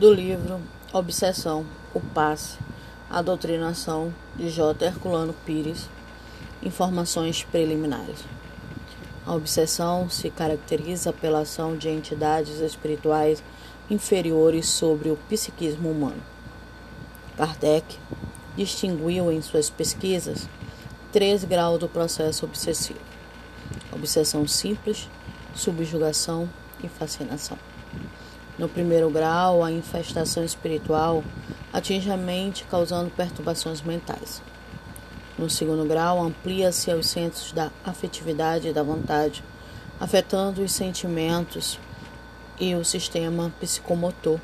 do livro Obsessão, o Passe, a Doutrinação de J. Herculano Pires. Informações preliminares. A obsessão se caracteriza pela ação de entidades espirituais inferiores sobre o psiquismo humano. Kardec distinguiu em suas pesquisas três graus do processo obsessivo: obsessão simples, subjugação e fascinação. No primeiro grau, a infestação espiritual atinge a mente, causando perturbações mentais. No segundo grau, amplia-se aos centros da afetividade e da vontade, afetando os sentimentos e o sistema psicomotor,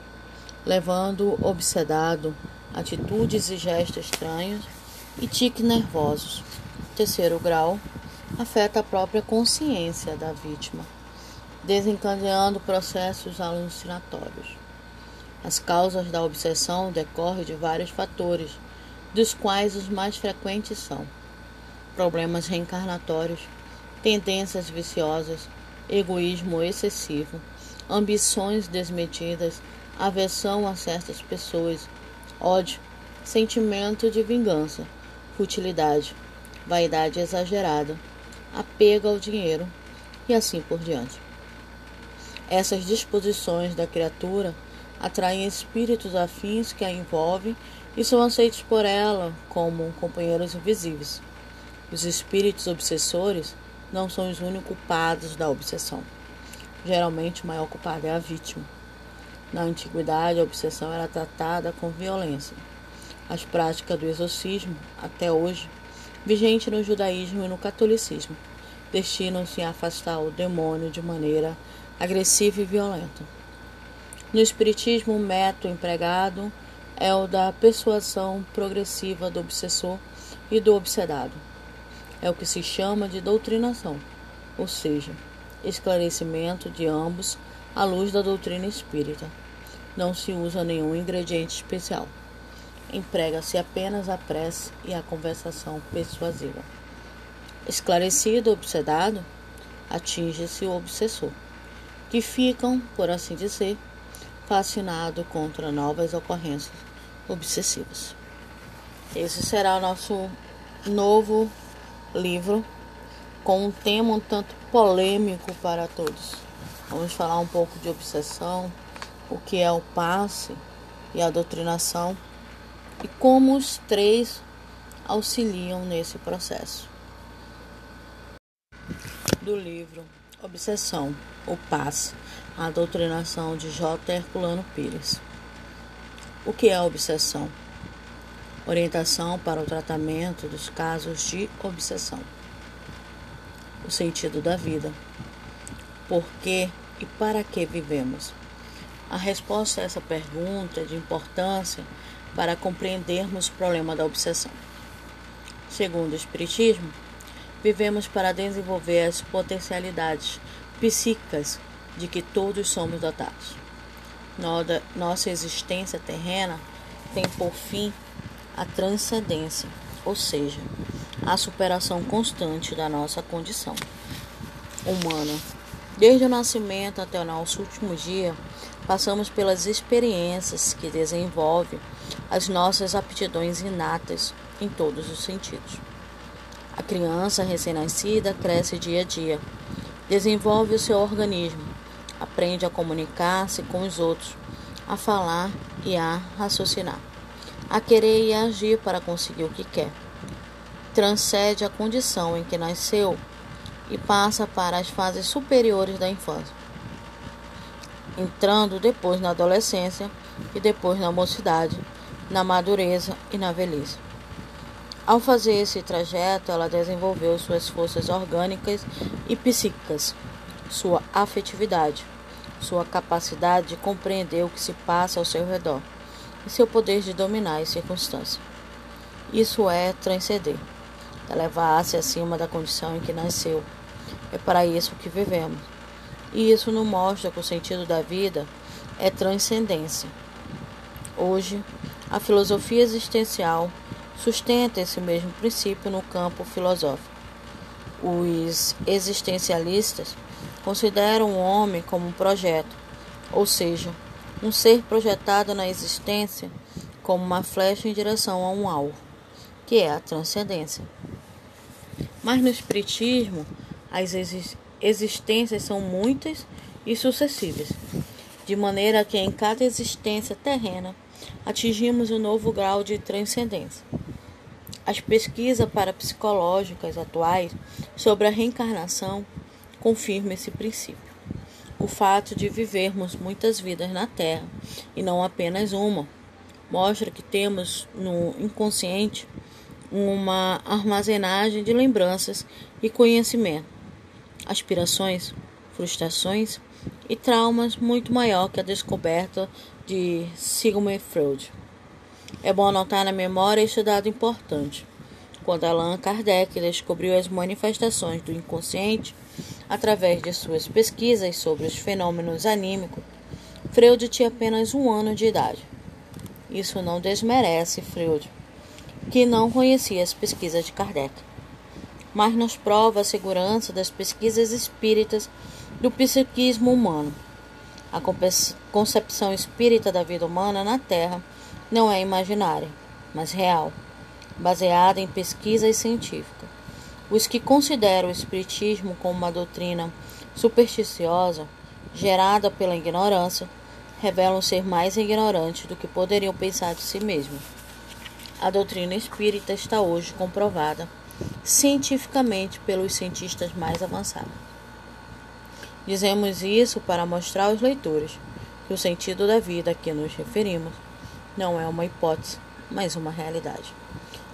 levando obsedado atitudes e gestos estranhos e tiques nervosos. Terceiro grau, afeta a própria consciência da vítima desencadeando processos alucinatórios. As causas da obsessão decorrem de vários fatores, dos quais os mais frequentes são problemas reencarnatórios, tendências viciosas, egoísmo excessivo, ambições desmedidas, aversão a certas pessoas, ódio, sentimento de vingança, futilidade, vaidade exagerada, apego ao dinheiro e assim por diante. Essas disposições da criatura atraem espíritos afins que a envolvem e são aceitos por ela como companheiros invisíveis. Os espíritos obsessores não são os únicos culpados da obsessão. Geralmente, o maior culpado é a vítima. Na antiguidade, a obsessão era tratada com violência. As práticas do exorcismo, até hoje, vigente no judaísmo e no catolicismo, destinam-se a afastar o demônio de maneira agressiva e violenta. No Espiritismo, o método empregado é o da persuasão progressiva do obsessor e do obsedado. É o que se chama de doutrinação, ou seja, esclarecimento de ambos à luz da doutrina espírita. Não se usa nenhum ingrediente especial. Emprega-se apenas a prece e a conversação persuasiva. Esclarecido o obsedado, atinge-se o obsessor que ficam, por assim dizer, fascinados contra novas ocorrências obsessivas. Esse será o nosso novo livro com um tema um tanto polêmico para todos. Vamos falar um pouco de obsessão, o que é o passe e a doutrinação e como os três auxiliam nesse processo. Do livro Obsessão, o passe, a doutrinação de J. Herculano Pires. O que é obsessão? Orientação para o tratamento dos casos de obsessão. O sentido da vida. Por que e para que vivemos? A resposta a essa pergunta é de importância para compreendermos o problema da obsessão. Segundo o Espiritismo, Vivemos para desenvolver as potencialidades psíquicas de que todos somos dotados. Nossa existência terrena tem por fim a transcendência, ou seja, a superação constante da nossa condição humana. Desde o nascimento até o nosso último dia, passamos pelas experiências que desenvolvem as nossas aptidões inatas em todos os sentidos. A criança recém-nascida cresce dia a dia, desenvolve o seu organismo, aprende a comunicar-se com os outros, a falar e a raciocinar, a querer e a agir para conseguir o que quer. Transcende a condição em que nasceu e passa para as fases superiores da infância, entrando depois na adolescência e depois na mocidade, na madureza e na velhice. Ao fazer esse trajeto, ela desenvolveu suas forças orgânicas e psíquicas, sua afetividade, sua capacidade de compreender o que se passa ao seu redor e seu poder de dominar as circunstâncias. Isso é transcender, elevar-se acima da condição em que nasceu. É para isso que vivemos. E isso nos mostra que o sentido da vida é transcendência. Hoje, a filosofia existencial sustenta esse mesmo princípio no campo filosófico. Os existencialistas consideram o homem como um projeto, ou seja, um ser projetado na existência como uma flecha em direção a um alvo, que é a transcendência. Mas no Espiritismo, as existências são muitas e sucessivas, de maneira que em cada existência terrena atingimos um novo grau de transcendência. As pesquisas parapsicológicas atuais sobre a reencarnação confirmam esse princípio. O fato de vivermos muitas vidas na Terra e não apenas uma mostra que temos no inconsciente uma armazenagem de lembranças e conhecimento, aspirações, frustrações e traumas muito maior que a descoberta de Sigmund Freud. É bom anotar na memória este dado importante. Quando Allan Kardec descobriu as manifestações do inconsciente através de suas pesquisas sobre os fenômenos anímicos, Freud tinha apenas um ano de idade. Isso não desmerece Freud, que não conhecia as pesquisas de Kardec, mas nos prova a segurança das pesquisas espíritas do psiquismo humano. A concepção espírita da vida humana na Terra não é imaginária, mas real, baseada em pesquisas científicas. Os que consideram o Espiritismo como uma doutrina supersticiosa, gerada pela ignorância, revelam ser mais ignorantes do que poderiam pensar de si mesmos. A doutrina espírita está hoje comprovada cientificamente pelos cientistas mais avançados. Dizemos isso para mostrar aos leitores que o sentido da vida a que nos referimos não é uma hipótese, mas uma realidade.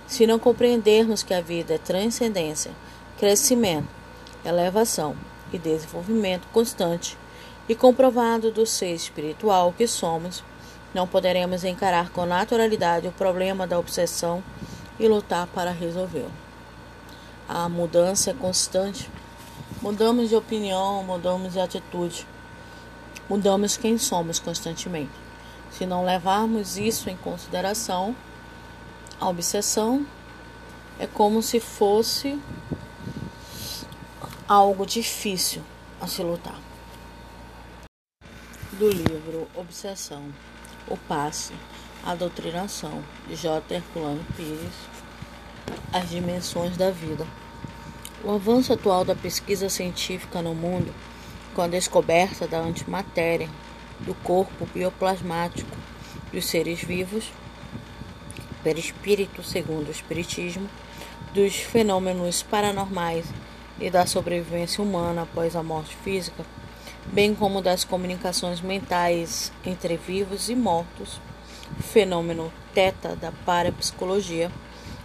Se não compreendermos que a vida é transcendência, crescimento, elevação e desenvolvimento constante e comprovado do ser espiritual que somos, não poderemos encarar com naturalidade o problema da obsessão e lutar para resolvê-lo. A mudança é constante. Mudamos de opinião, mudamos de atitude, mudamos quem somos constantemente. Se não levarmos isso em consideração, a obsessão é como se fosse algo difícil a se lutar. Do livro Obsessão, o Passe, a Doutrinação, de J. Herculano Pires, As Dimensões da Vida. O avanço atual da pesquisa científica no mundo, com a descoberta da antimatéria, do corpo bioplasmático dos seres vivos, perispírito, segundo o Espiritismo, dos fenômenos paranormais e da sobrevivência humana após a morte física, bem como das comunicações mentais entre vivos e mortos, fenômeno teta da parapsicologia,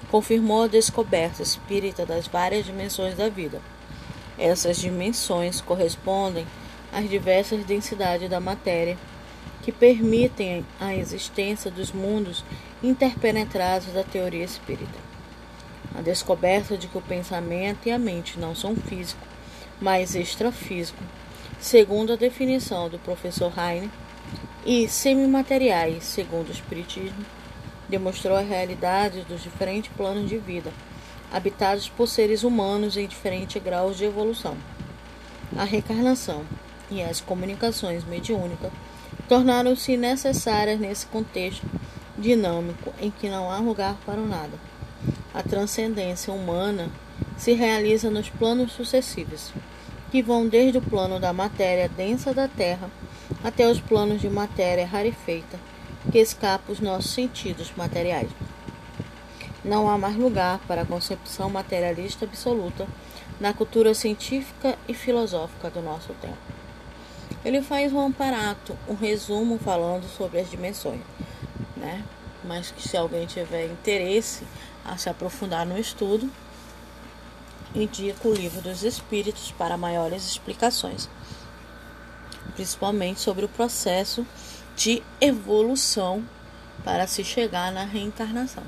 confirmou a descoberta espírita das várias dimensões da vida. Essas dimensões correspondem as diversas densidades da matéria que permitem a existência dos mundos interpenetrados da teoria espírita. A descoberta de que o pensamento e a mente não são físico, mas extrafísico, segundo a definição do professor Heine, e semimateriais, segundo o Espiritismo, demonstrou a realidade dos diferentes planos de vida, habitados por seres humanos em diferentes graus de evolução. A reencarnação e as comunicações mediúnicas tornaram-se necessárias nesse contexto dinâmico em que não há lugar para o nada. A transcendência humana se realiza nos planos sucessivos, que vão desde o plano da matéria densa da Terra até os planos de matéria rarefeita, que escapa os nossos sentidos materiais. Não há mais lugar para a concepção materialista absoluta na cultura científica e filosófica do nosso tempo. Ele faz um aparato, um resumo falando sobre as dimensões, né? Mas que se alguém tiver interesse a se aprofundar no estudo, indica o livro dos Espíritos para maiores explicações, principalmente sobre o processo de evolução para se chegar na reencarnação.